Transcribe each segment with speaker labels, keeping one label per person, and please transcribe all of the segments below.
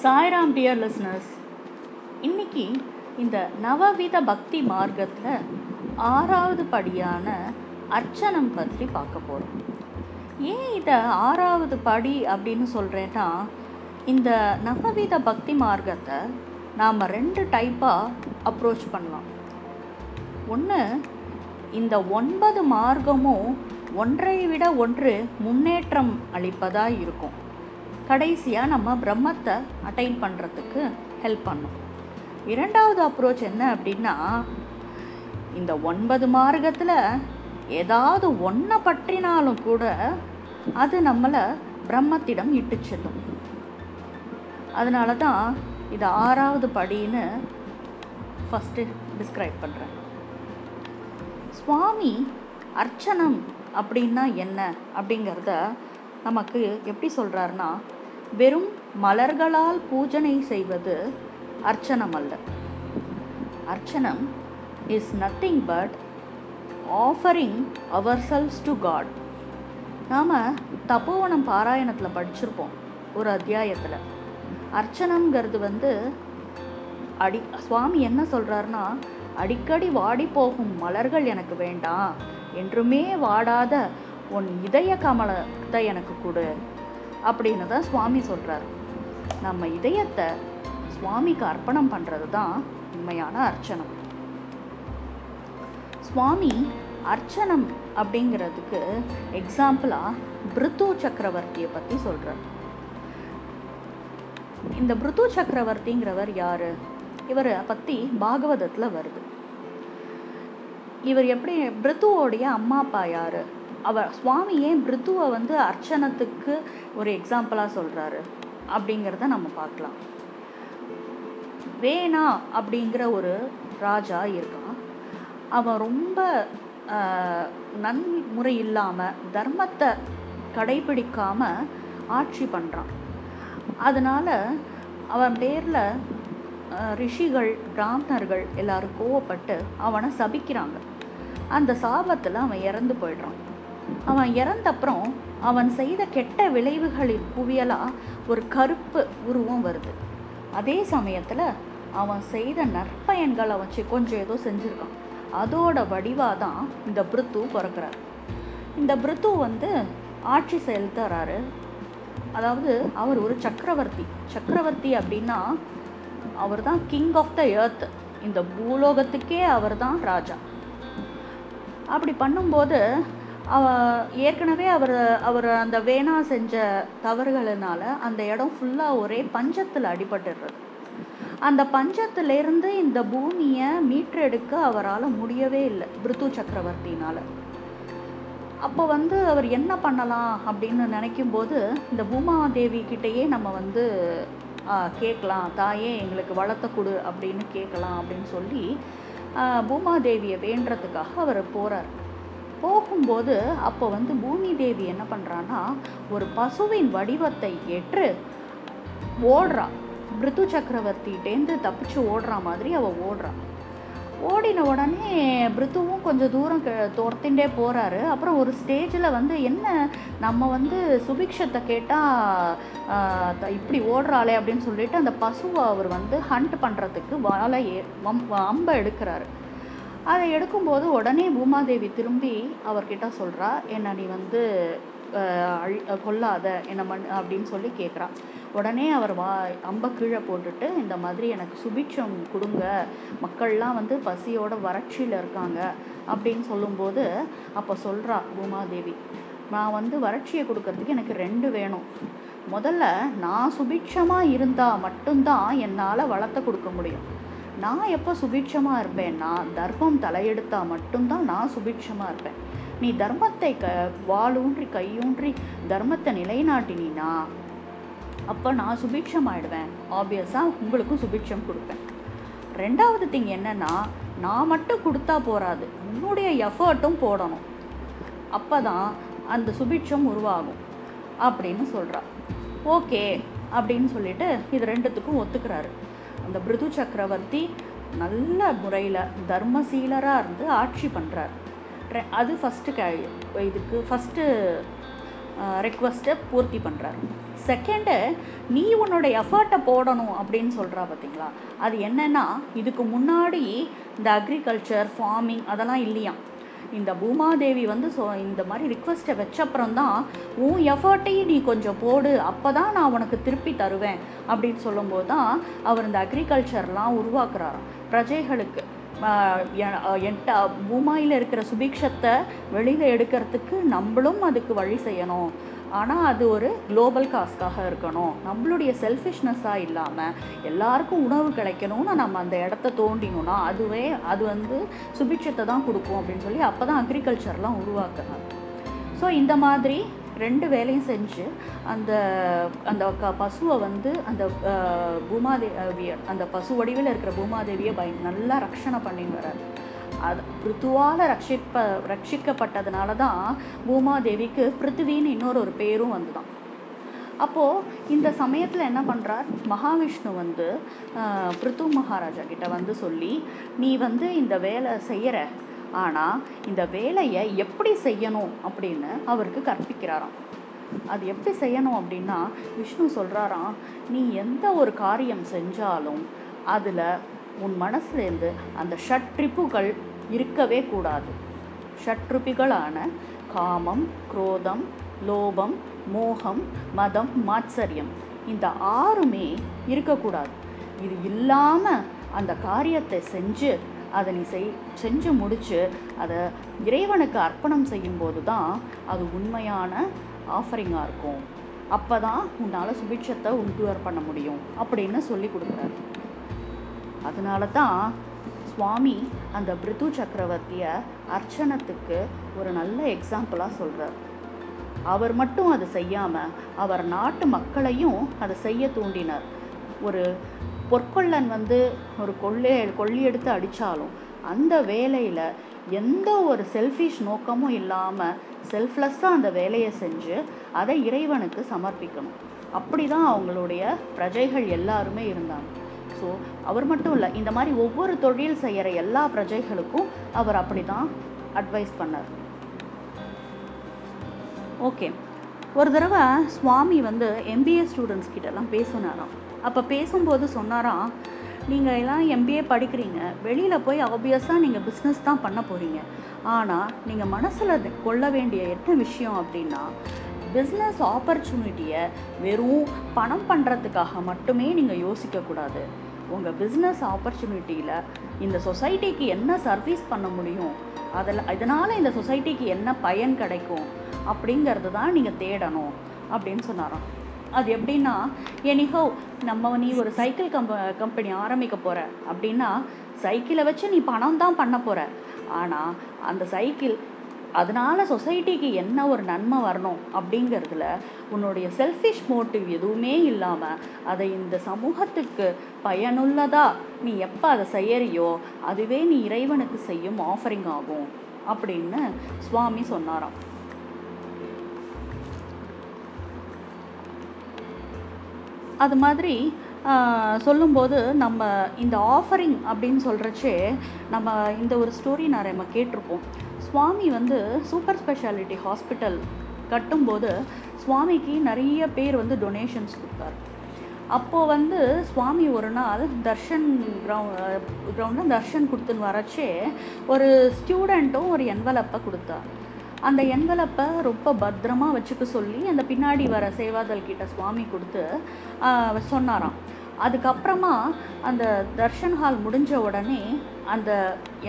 Speaker 1: Sairam dear listeners இன்னைக்கு இந்த நவவித பக்தி மார்க்கத்தில் ஆறாவது படியான அர்ச்சனம் பற்றி பார்க்க போகிறோம் ஏன் இதை ஆறாவது படி அப்படின்னு சொல்கிறேன்னா இந்த நவவித பக்தி மார்க்கத்தை நாம் ரெண்டு டைப்பாக அப்ரோச் பண்ணலாம். ஒன்று இந்த ஒன்பது மார்க்கமும் ஒன்றை விட ஒன்று முன்னேற்றம் அளிப்பதாக இருக்கும். கடைசியாக நம்ம பிரம்மத்தை அட்டைன் பண்ணுறதுக்கு ஹெல்ப் பண்ணும். இரண்டாவது அப்ரோச் என்ன அப்படின்னா இந்த ஒன்பது மார்க்கத்தில் ஏதாவது ஒன்றை பற்றினாலும் கூட அது நம்மளை பிரம்மத்திடம் இட்டு செல்லும். அதனால தான் இது ஆறாவது படின்னு ஃபஸ்ட்டு டிஸ்கிரைப் பண்ணுறேன் சுவாமி அர்ச்சனம் அப்படின்னா என்ன அப்படிங்கிறத நமக்கு எப்படி சொல்கிறாருன்னா வெறும் மலர்களால் பூஜனை செய்வது அர்ச்சனம் அல்ல அர்ச்சனம் is nothing but offering ourselves to God நாம் தப்போவனம் பாராயணத்தில் படிச்சிருப்போம் ஒரு அத்தியாயத்தில். அர்ச்சனங்கிறது வந்து அடி சுவாமி என்ன சொல்கிறாருன்னா அடிக்கடி வாடி போகும் மலர்கள் எனக்கு வேண்டாம். என்றுமே வாடாத உன் இதய கமலத்தை எனக்கு கொடு. அப்படின்னு தான் சுவாமி சொல்கிறார் நம்ம இதயத்தை சுவாமிக்கு அர்ப்பணம் பண்ணுறது தான் உண்மையான அர்ச்சனம். சுவாமி அர்ச்சனம் அப்படிங்கிறதுக்கு எக்ஸாம்பிளாக பிருத்து சக்கரவர்த்தியை பற்றி சொல்கிறார் இந்த பிருத்து சக்கரவர்த்திங்கிறவர் யார்? இவரை பற்றி பாகவதத்தில் வருது. இவர் எப்படி பிருத்துவோடைய அம்மா அப்பா யார்? அவர் சுவாமி ஏன் பிருத்துவை வந்து அர்ச்சனத்துக்கு ஒரு எக்ஸாம்பிளாக சொல்கிறாரு அப்படிங்கிறத நம்ம பார்க்கலாம். வேணா அப்படிங்கிற ஒரு ராஜா இருக்கான். அவன் ரொம்ப நன்முறை இல்லாமல் தர்மத்தை கடைபிடிக்காமல் ஆட்சி பண்ணுறான் அதனால் அவன் பேரில் ரிஷிகள் பிராமணர்கள் எல்லாரும் கோவப்பட்டு அவனை சபிக்கிறாங்க. அந்த சாபத்தில் அவன் இறந்து போயிடுறான். அவன் இறந்தப்புறம் அவன் செய்த கெட்ட விளைவுகளின் குவியலாக ஒரு கருப்பு உருவம் வருது. அதே சமயத்தில் அவன் செய்த நற்பயன்களை வச்சு கொஞ்சம் ஏதோ செஞ்சுருக்கான். அதோட வடிவாக தான் இந்த பிருத்து பிறக்கிறார். இந்த பிருத்து வந்து ஆட்சி செலுத்துறாரு. அதாவது அவர் ஒரு சக்கரவர்த்தி. சக்கரவர்த்தி அப்படின்னா அவர் தான் கிங் ஆஃப் த எர்த் இந்த பூலோகத்துக்கே அவர் தான் ராஜா. அப்படி பண்ணும்போது ஏற்கனவே அவர் அவர் அந்த வேணா செஞ்ச தவறுகளினால அந்த இடம் ஃபுல்லாக ஒரே பஞ்சத்தில் அடிபட்டுடுறது. அந்த பஞ்சத்திலிருந்து இந்த பூமியை மீட்டெடுக்க அவரால் முடியவே இல்லை பிருத்து சக்கரவர்த்தினால் அப்போ வந்து அவர் என்ன பண்ணலாம் அப்படின்னு நினைக்கும் போது இந்த பூமாதேவி கிட்டேயே நம்ம வந்து கேட்கலாம். தாயே எங்களுக்கு வளர்த்த கொடு அப்படின்னு கேட்கலாம் அப்படின்னு சொல்லி பூமாதேவியை வேண்டுறதுக்காக அவர் போகிறார் போகும்போது அப்போ வந்து பூமி தேவி என்ன பண்ணுறான்னா ஒரு பசுவின் வடிவத்தை ஏற்று ஓடுறா. பிருத்து சக்கரவர்த்திகிட்டேருந்து தப்பிச்சு ஓடுற மாதிரி அவள் ஓடுறா. ஓடின உடனே பிருத்துவும் கொஞ்சம் தூரம் துரத்திண்டே போகிறாரு அப்புறம் ஒரு ஸ்டேஜில் வந்து என்ன நம்ம வந்து சுபிக்ஷத்தை கேட்டால் இப்படி ஓடுறாளே அப்படின்னு சொல்லிட்டு அந்த பசுவை அவர் வந்து ஹண்ட் பண்ணுறதுக்கு வாழை ஏ அம்பை எடுக்கிறாரு. அதை எடுக்கும்போது உடனே பூமாதேவி திரும்பி அவர்கிட்ட சொல்கிறா என்னை நீ வந்து அழி கொல்லாத என்னை மண் அப்படின்னு சொல்லி கேட்குறா உடனே அவர் வா அம்பை கீழே போட்டுட்டு இந்த மாதிரி எனக்கு சுபிட்சம் கொடுங்க. மக்கள்லாம் வந்து பசியோட வறட்சியில் இருக்காங்க. அப்படின்னு சொல்லும்போது அப்போ சொல்கிறா பூமாதேவி நான் வந்து வறட்சியை கொடுக்கறதுக்கு எனக்கு ரெண்டு வேணும். முதல்ல நான் சுபிட்சமாக இருந்தால் மட்டும்தான் என்னால் வளர்த்த கொடுக்க முடியும். நான் எப்போ சுபிட்சமாக இருப்பேன்னா தர்மம் தலையெடுத்தால் மட்டும்தான் நான் சுபிட்சமாக இருப்பேன். நீ தர்மத்தை க வாளூன்றி கையூன்றி தர்மத்தை நிலைநாட்டினா அப்போ நான் சுபிட்சம் ஆப்வியஸாக உங்களுக்கும் சுபிட்சம் கொடுப்பேன். ரெண்டாவது திங் என்னென்னா நான் மட்டும் கொடுத்தா போகாது உன்னுடைய எஃபர்ட்டும் போடணும். அப்போ தான் அந்த சுபிட்சம் உருவாகும். அப்படின்னு சொல்கிறா ஓகே அப்படின்னு சொல்லிட்டு இது ரெண்டுத்துக்கும் ஒத்துக்கிறாரு. அந்த பிருது சக்கரவர்த்தி நல்ல முறையில் தர்மசீலராக இருந்து ஆட்சி பண்ணுறார் அது ஃபஸ்ட்டு க இதுக்கு ஃபஸ்ட்டு ரெக்வஸ்ட்டை பூர்த்தி பண்ணுறாரு செகண்டு நீ உன்னோட எஃபர்ட்டை போடணும் அப்படின்னு சொல்கிறா பார்த்தீங்களா அது என்னென்னா இதுக்கு முன்னாடி இந்த அக்ரிகல்ச்சர் ஃபார்மிங் அதெல்லாம் இல்லையாம். இந்த பூமாதேவி வந்து சொ இந்த மாதிரி ரிக்வஸ்ட்டை வச்சப்புறம் தான் உன் எஃபர்ட்டையும் நீ கொஞ்சம் போடு அப்போ தான் நான் உனக்கு திருப்பி தருவேன். அப்படின்னு சொல்லும்போது தான் அவர் இந்த அக்ரிகல்ச்சர்லாம் உருவாக்குறாராம். பிரஜைகளுக்கு அஹ் என்ட பூமாயில் இருக்கிற சுபிக்ஷத்தை வெளியில் எடுக்கிறதுக்கு நம்மளும் அதுக்கு வழி செய்யணும். ஆனால் அது ஒரு குளோபல் காஸ்க்காக இருக்கணும். நம்மளுடைய செல்ஃபிஷ்னஸ்ஸாக இல்லாமல் எல்லாருக்கும் உணவு கிடைக்கணும்னு நம்ம அந்த இடத்த தோண்டினோம்னா அதுவே அது வந்து சுபிட்சத்தை தான் கொடுக்கும் அப்படின்னு சொல்லி அப்போ தான் அக்ரிகல்ச்சர்லாம் உருவாக்குறாங்க. ஸோ இந்த மாதிரி ரெண்டு வேலையும் செஞ்சு அந்த அந்த க பசுவை வந்து அந்த அஹ், பூமாதேவியை அந்த பசு வடிவில் இருக்கிற பூமாதேவியை பய நல்லா ரக்ஷணை பண்ணின்னு வர்றாரு. அது பிருத்துவால் ரட்சிப்ப ரட்சிக்கப்பட்டதுனால தான் பூமாதேவிக்கு பிருத்திவின்னு இன்னொரு ஒரு பேரும் வந்துதான். அப்போது இந்த சமயத்தில் என்ன பண்ணுறார் மகாவிஷ்ணு வந்து பிருத்து மகாராஜா கிட்ட வந்து சொல்லி நீ வந்து இந்த வேலை செய்கிற ஆனால் இந்த வேலையை எப்படி செய்யணும்? அப்படின்னு அவருக்கு கற்பிக்கிறாராம். அது எப்படி செய்யணும் அப்படின்னா விஷ்ணு சொல்கிறாராம் நீ எந்த ஒரு காரியம் செஞ்சாலும் அதில் உன் மனசுலேருந்து அந்த ஷட்ரிப்புகள் இருக்கவே கூடாது. ஷட்ருபிகளான காமம் குரோதம் லோபம் மோகம் மதம் மாத்சரியம் இந்த ஆறுமே இருக்கக்கூடாது. இது இல்லாமல் அந்த காரியத்தை செஞ்சு அதை நீ செய் செஞ்சு முடித்து அதை இறைவனுக்கு அர்ப்பணம் செய்யும்போது தான் அது உண்மையான ஆஃபரிங்காக இருக்கும். அப்போ தான் உன்னால் சுபிட்சத்தை உண்டுவர் பண்ண முடியும் அப்படின்னு சொல்லி கொடுக்குறாரு. அதனால தான் சுவாமி அந்த பிரிது சக்கரவர்த்தியை அர்ச்சனத்துக்கு ஒரு நல்ல எக்ஸாம்பிளாக சொல்கிறார் அவர் மட்டும் அதை செய்யாமல் அவர் நாட்டு மக்களையும் அதை செய்ய தூண்டினார். ஒரு பொற்கொள்ளன் வந்து ஒரு கொள்ளை கொள்ளி எடுத்து அடித்தாலும் அந்த வேலையில் எந்த ஒரு செல்ஃபிஷ் நோக்கமும் இல்லாமல் செல்ஃப்லெஸ்ஸாக அந்த வேலையை செஞ்சு அதை இறைவனுக்கு சமர்ப்பிக்கணும். அப்படி தான் அவங்களுடைய பிரஜைகள் எல்லாருமே இருந்தாங்க. ஸோ அவர் மட்டும் இல்லை இந்த மாதிரி ஒவ்வொரு தொழில் செய்கிற எல்லா பிரஜைகளுக்கும் அவர் அப்படி தான் அட்வைஸ் பண்ணார். ஓகே ஒரு தடவை சுவாமி வந்து எம்பிஏ ஸ்டூடெண்ட்ஸ் கிட்டலாம் பேசினாராம். அப்போ பேசும்போது சொன்னாராம் நீங்கள் எல்லாம் எம்பிஏ படிக்கிறீங்க. வெளியில் போய் ஆப்வியஸாக நீங்கள் பிஸ்னஸ் தான் பண்ண போகிறீங்க ஆனால் நீங்கள் மனசில் கொள்ள வேண்டிய என்ன விஷயம் அப்படின்னா பிஸ்னஸ் ஆப்பர்ச்சுனிட்டியை வெறும் பணம் பண்ணுறதுக்காக மட்டுமே நீங்கள் யோசிக்கக்கூடாது உங்கள் பிஸ்னஸ் ஆப்பர்ச்சுனிட்டியில் இந்த சொசைட்டிக்கு என்ன சர்வீஸ் பண்ண முடியும்? அதில் இதனால் இந்த சொசைட்டிக்கு என்ன பயன் கிடைக்கும்? அப்படிங்கிறது தான் நீங்கள் தேடணும். அப்படின்னு சொன்னாராம். அது எப்படின்னா எனிஹோ நம்ம நீ ஒரு சைக்கிள் கம்ப கம்பெனி ஆரம்பிக்க போகிற அப்படின்னா சைக்கிளை வச்சு நீ பணம் தான் பண்ண போகிற ஆனால் அந்த சைக்கிள் அதனால் சொசைட்டிக்கு என்ன ஒரு நன்மை வரணும் அப்படிங்கிறதுல உன்னுடைய செல்ஃபிஷ் மோட்டிவ் எதுவுமே இல்லாமல் அதை இந்த சமூகத்துக்கு பயனுள்ளதாக நீ எப்போ அதை செய்யறியோ அதுவே நீ இறைவனுக்கு செய்யும் ஆஃபரிங் ஆகும் அப்படின்னு சுவாமி சொன்னாராம். அது மாதிரி சொல்லும்போது நம்ம இந்த ஆஃபரிங் அப்படின்னு சொல்கிறச்சே நம்ம இந்த ஒரு ஸ்டோரி நிறைய நம்ம கேட்டிருப்போம். சுவாமி வந்து சூப்பர் ஸ்பெஷாலிட்டி ஹாஸ்பிட்டல் கட்டும்போது சுவாமிக்கு நிறைய பேர் வந்து டொனேஷன்ஸ் கொடுத்தாரு. அப்போது வந்து சுவாமி ஒரு நாள் தர்ஷன் கிரவுண்ட் கிரவுண்டில் தர்ஷன் கொடுத்துன்னு வரச்சே ஒரு ஸ்டூடெண்ட்டும் ஒரு என்வலப்பை கொடுத்தார். அந்த என்வலப்பை ரொம்ப பத்திரமா வச்சுக்க சொல்லி அந்த பின்னாடி வர சேவாதல் கிட்ட சுவாமி கொடுத்து சொன்னாராம். அதுக்கப்புறமா அந்த தர்ஷன் ஹால் முடிஞ்ச உடனே அந்த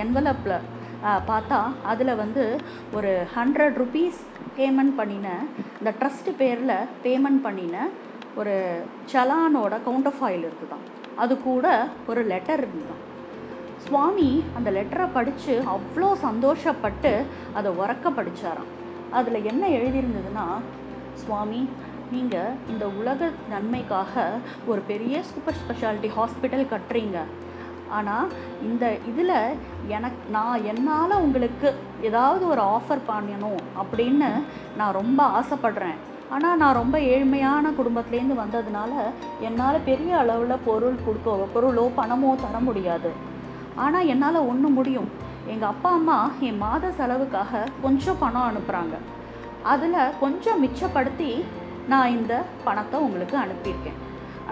Speaker 1: என்வலப்பில் பார்த்தா அதில் வந்து ஒரு ஹண்ட்ரட் ருபீஸ் பேமெண்ட் பண்ணின இந்த ட்ரஸ்ட் பேரில் பேமெண்ட் பண்ணின ஒரு சலானோட கவுண்டர் ஃபைல் இருக்குதாம். அது கூட ஒரு லெட்டர் இருந்துதான் சுவாமி அந்த லெட்டரை படித்து அவ்வளோ சந்தோஷப்பட்டு அதை உறக்க படிச்சாராம். அதில் என்ன எழுதியிருந்ததுன்னா சுவாமி நீங்கள் இந்த உலக நன்மைக்காக ஒரு பெரிய சூப்பர் ஸ்பெஷாலிட்டி ஹாஸ்பிட்டல் கட்டுறீங்க. ஆனால் இந்த இதில் எனக்கு நான் என்னால் உங்களுக்கு ஏதாவது ஒரு ஆஃபர் பண்ணணும் அப்படின்னு நான் ரொம்ப ஆசைப்படுறேன். ஆனால் நான் ரொம்ப ஏழ்மையான குடும்பத்துலேருந்து வந்ததுனால என்னால் பெரிய அளவில் பொருள் கொடுக்க பொருளோ பணமோ தர முடியாது. ஆனால் என்னால் ஒன்று முடியும். எங்கள் அப்பா அம்மா என் மாத செலவுக்காக கொஞ்சம் பணம் அனுப்புகிறாங்க அதில் கொஞ்சம் மிச்சப்படுத்தி நான் இந்த பணத்தை உங்களுக்கு அனுப்பியிருக்கேன்.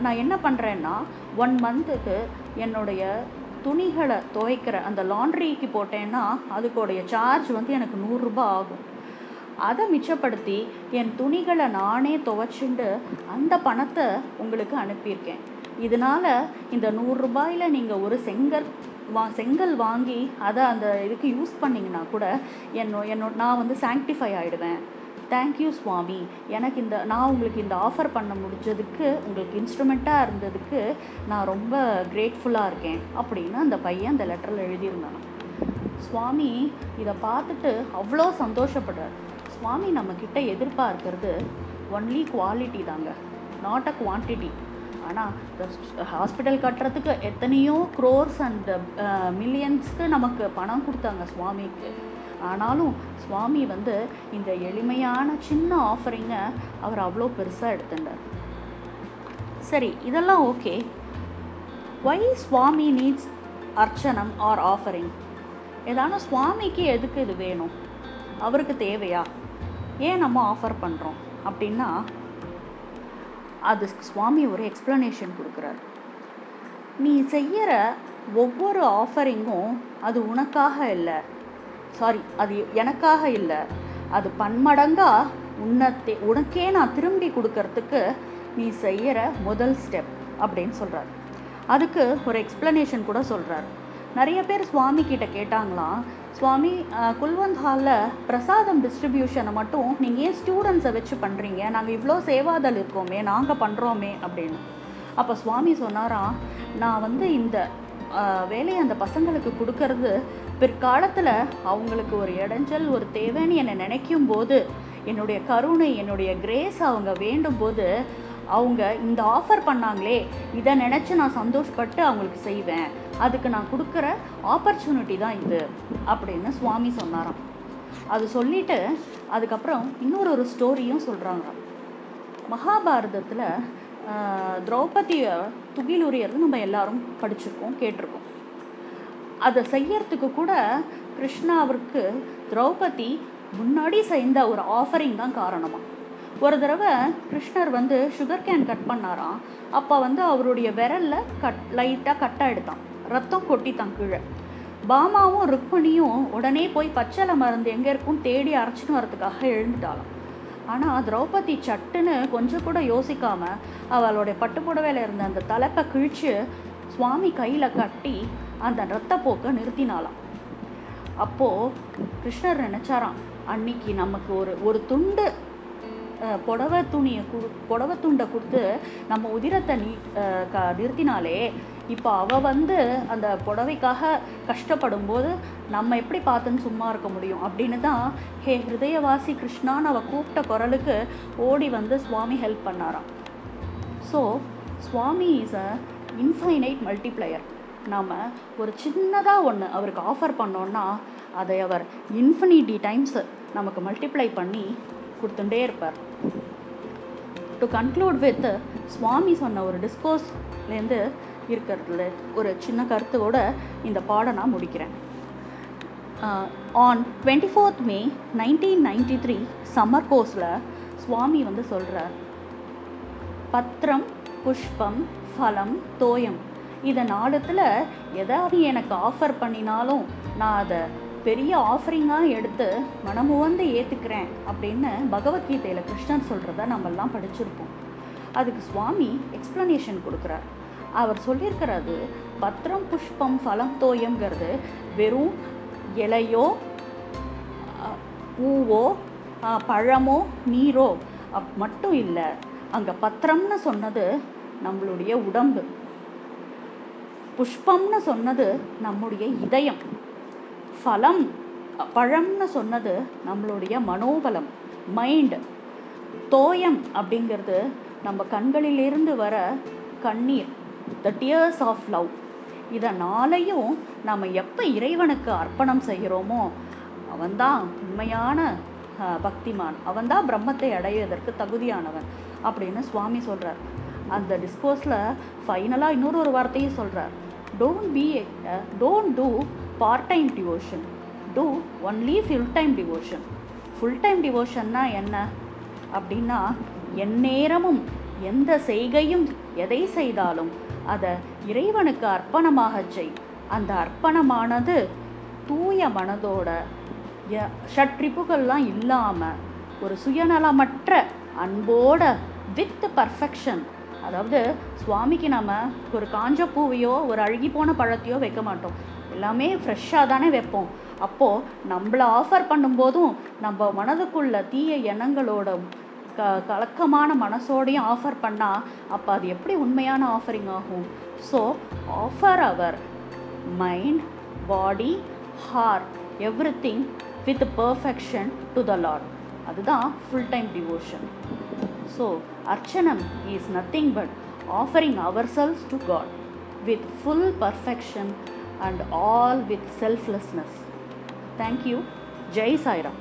Speaker 1: நான் என்ன பண்ணுறேன்னா ஒன் மந்த்துக்கு என்னுடைய துணிகளை துவைக்கிற அந்த லாண்ட்ரிக்கு போட்டேன்னா அதுக்குடைய சார்ஜ் வந்து எனக்கு நூறுரூபா ஆகும். அதை மிச்சப்படுத்தி என் துணிகளை நானே துவைச்சுண்டு அந்த பணத்தை உங்களுக்கு அனுப்பியிருக்கேன். இதனால் இந்த நூறுரூபாயில் நீங்கள் ஒரு செங்கல் வா செங்கல் வாங்கி அதை அந்த இதுக்கு யூஸ் பண்ணிங்கன்னா கூட என்னோ என்னோ நான் வந்து சாங்டிஃபை ஆகிடுவேன் தேங்க்யூ சுவாமி. எனக்கு இந்த நான் உங்களுக்கு இந்த ஆஃபர் பண்ண முடிஞ்சதுக்கு உங்களுக்கு இன்ஸ்ட்ருமெண்ட்டாக இருந்ததுக்கு நான் ரொம்ப கிரேட்ஃபுல்லாக இருக்கேன் அப்படின்னு அந்த பையன் அந்த லெட்டரில் எழுதியிருந்தான். சுவாமி இதை பார்த்துட்டு அவ்வளோ சந்தோஷப்படுறார். சுவாமி நம்மக்கிட்ட எதிர்பார்க்கறது ஒன்லி குவாலிட்டி தாங்க நாட் அ குவான்டிட்டி ஆனால் ஹாஸ்பிட்டல் கட்டுறதுக்கு எத்தனையோ க்ரோர்ஸ் அண்ட் மில்லியன்ஸ்க்கு நமக்கு பணம் கொடுத்தாங்க சுவாமிக்கு ஆனாலும் சுவாமி வந்து இந்த எளிமையான சின்ன ஆஃபரிங்கை அவர் அவ்வளோ பெருசாக எடுத்துட்டார். சரி இதெல்லாம் okay. Why Swami needs archanam or offering ஏதான சுவாமிக்கு எதுக்கு இது வேணும்? அவருக்கு தேவையா? ஏன் நம்ம ஆஃபர் பண்ணுறோம் அப்படின்னா அது சுவாமி ஒரு எக்ஸ்ப்ளனேஷன் கொடுக்குறாரு. நீ செய்கிற ஒவ்வொரு ஆஃபரிங்கும் அது உனக்காக இல்லை. சாரி அது எனக்காக இல்லை. அது பன்மடங்கா உன்னத்தை உனக்கே நான் திரும்பி கொடுக்கறதுக்கு நீ செய்கிற முதல் ஸ்டெப் அப்படின்னு சொல்கிறார் அதுக்கு ஒரு எக்ஸ்ப்ளனேஷன் கூட சொல்கிறார் நிறைய பேர் சுவாமி கிட்ட கேட்டாங்களாம் சுவாமி குல்வந்த் ஹாலில் பிரசாதம் டிஸ்ட்ரிபியூஷனை மட்டும் நீங்கள் ஏன் ஸ்டூடெண்ட்ஸை வச்சு பண்ணுறீங்க நாங்கள் இவ்வளோ சேவாதல் இருக்கோமே நாங்கள் பண்ணுறோமே அப்படின்னு. அப்போ சுவாமி சொன்னாராம் நான் வந்து இந்த வேலையை அந்த பசங்களுக்கு கொடுக்கறது பிற்காலத்தில் அவங்களுக்கு ஒரு இடைஞ்சல் ஒரு தேவைன்னு என்னை நினைக்கும் போது என்னுடைய கருணை என்னுடைய கிரேஸ் அவங்க வேண்டும் போது அவங்க இந்த ஆஃபர் பண்ணாங்களே இதை நினச்சி நான் சந்தோஷப்பட்டு அவங்களுக்கு செய்வேன். அதுக்கு நான் கொடுக்குற ஆப்பர்ச்சுனிட்டி தான் இது அப்படின்னு சுவாமி சொன்னாராம். அது சொல்லிட்டு அதுக்கப்புறம் இன்னொரு ஒரு ஸ்டோரியும் சொல்கிறாங்க மகாபாரதத்தில் திரௌபதியை துகிலுரியறது நம்ம எல்லாரும் படிச்சிருக்கோம் கேட்டிருக்கோம். அதை செய்யறதுக்கு கூட கிருஷ்ணாவிற்கு திரௌபதி முன்னாடி செய்த ஒரு ஆஃபரிங் தான் காரணமாக ஒரு தடவை கிருஷ்ணர் வந்து சுகர் கேன் கட் பண்ணாராம். அப்போ வந்து அவருடைய விரலில் கட் லைட்டாக கட்டாக எடுத்தான் ரத்தம் கொட்டித்தான் கீழே. பாமாவும் ருக்மணியும் உடனே போய் பச்சளை மருந்து எங்கே இருக்கும் தேடி அரைச்சிட்டு வரதுக்காக எழுந்துட்டாளாம். ஆனால் திரௌபதி சட்டுன்னு கொஞ்சம் கூட யோசிக்காமல் அவளுடைய பட்டுப்புடவையில் இருந்த அந்த தலைப்பை கிழித்து சுவாமி கையில் கட்டி அந்த ரத்தப்போக்கை நிறுத்தினாளாம். அப்போது கிருஷ்ணர் நினச்சாராம் அன்னைக்கு நமக்கு ஒரு ஒரு துண்டு புடவை துணியை கொடு புடவை துண்டை கொடுத்து நம்ம உதிரத்தை நீ க நிறுத்தினாலே இப்போ அவள் வந்து அந்த புடவைக்காக கஷ்டப்படும் போது நம்ம எப்படி பார்த்துன்னு சும்மா இருக்க முடியும்? அப்படின்னு தான் ஹே ஹிருதயவாசி கிருஷ்ணான்னு அவள் கூப்பிட்ட குரலுக்கு ஓடி வந்து சுவாமி ஹெல்ப் பண்ணாராம். So Swami is a infinite multiplier நாம் ஒரு சின்னதாக ஒன்று அவருக்கு ஆஃபர் பண்ணோன்னா அதை அவர் இன்ஃபினிட்டி டைம்ஸ் நமக்கு மல்டிப்ளை பண்ணி கொடுத்துட்டே இருப்பார். டு கன்க்ளூட் வித் சுவாமி சொன்ன ஒரு டிஸ்கோஸ்லேருந்து இருக்கிறதுல ஒரு சின்ன கருத்தோட இந்த பாடம் நான் முடிக்கிறேன். On twenty fourth May nineteen ninety three summer கோர்ஸில் சுவாமி வந்து சொல்கிறார் பத்திரம் புஷ்பம் ஃபலம் தோயம். இதை நாளத்தில் எதாவது எனக்கு ஆஃபர் பண்ணினாலும் நான் அதை பெரிய ஆஃபரிங்காக எடுத்து மனமுவந்து ஏற்றுக்கிறேன் அப்படின்னு பகவத்கீதையில் கிருஷ்ணன் சொல்கிறத நம்மெல்லாம் படிச்சிருப்போம். அதுக்கு சுவாமி எக்ஸ்ப்ளனேஷன் கொடுக்குறார். அவர் சொல்லியிருக்கிறது பத்திரம் புஷ்பம் ஃபலம் தோயங்கிறது வெறும் இலையோ பூவோ பழமோ நீரோ அப் மட்டும் இல்லை. அங்கே பத்திரம்னு சொன்னது நம்மளுடைய உடம்பு. புஷ்பம்னு சொன்னது நம்முடைய இதயம். பலம் பழம்னு சொன்னது நம்மளுடைய மனோபலம் மைண்ட் தோயம் அப்படிங்கிறது நம்ம கண்களிலிருந்து வர கண்ணீர் த டியர்ஸ் ஆஃப் லவ் இதை நாளையும் நம்ம எப்போ இறைவனுக்கு அர்ப்பணம் செய்கிறோமோ அவன்தான் உண்மையான பக்திமான். அவன்தான் பிரம்மத்தை அடைவதற்கு தகுதியானவன் அப்படின்னு சுவாமி சொல்கிறார் அந்த டிஸ்கோஸில் ஃபைனலாக இன்னொரு ஒரு வார்த்தையும் சொல்கிறார் don't be don't do part time devotion do only full time devotion full time டிவோஷன்னா என்ன? அப்படின்னா எந்நேரமும் எந்த செய்கையும் எதை செய்தாலும் அதை இறைவனுக்கு அர்ப்பணமாகச் செய். அந்த அர்ப்பணமானது தூய மனதோட ஷட்ரிப்புகள்லாம் இல்லாமல் ஒரு சுயநலமற்ற அன்போட வித் பர்ஃபெக்ஷன் அதாவது சுவாமிக்கு நம்ம ஒரு காஞ்ச பூவையோ ஒரு அழுகி போன பழத்தையோ வைக்க மாட்டோம். எல்லாமே ஃப்ரெஷ்ஷாக தானே வைப்போம். அப்போது நம்மளை ஆஃபர் பண்ணும்போதும் நம்ம மனதுக்குள்ள தீய எண்ணங்களோட க கலக்கமான மனசோடையும் ஆஃபர் பண்ணால் அப்போ அது எப்படி உண்மையான ஆஃபரிங் ஆகும்? So offer our mind body heart everything with perfection to the Lord அதுதான் full time devotion so archanam is nothing but offering ourselves to God with full perfection and all with selflessness thank you Jai Sairam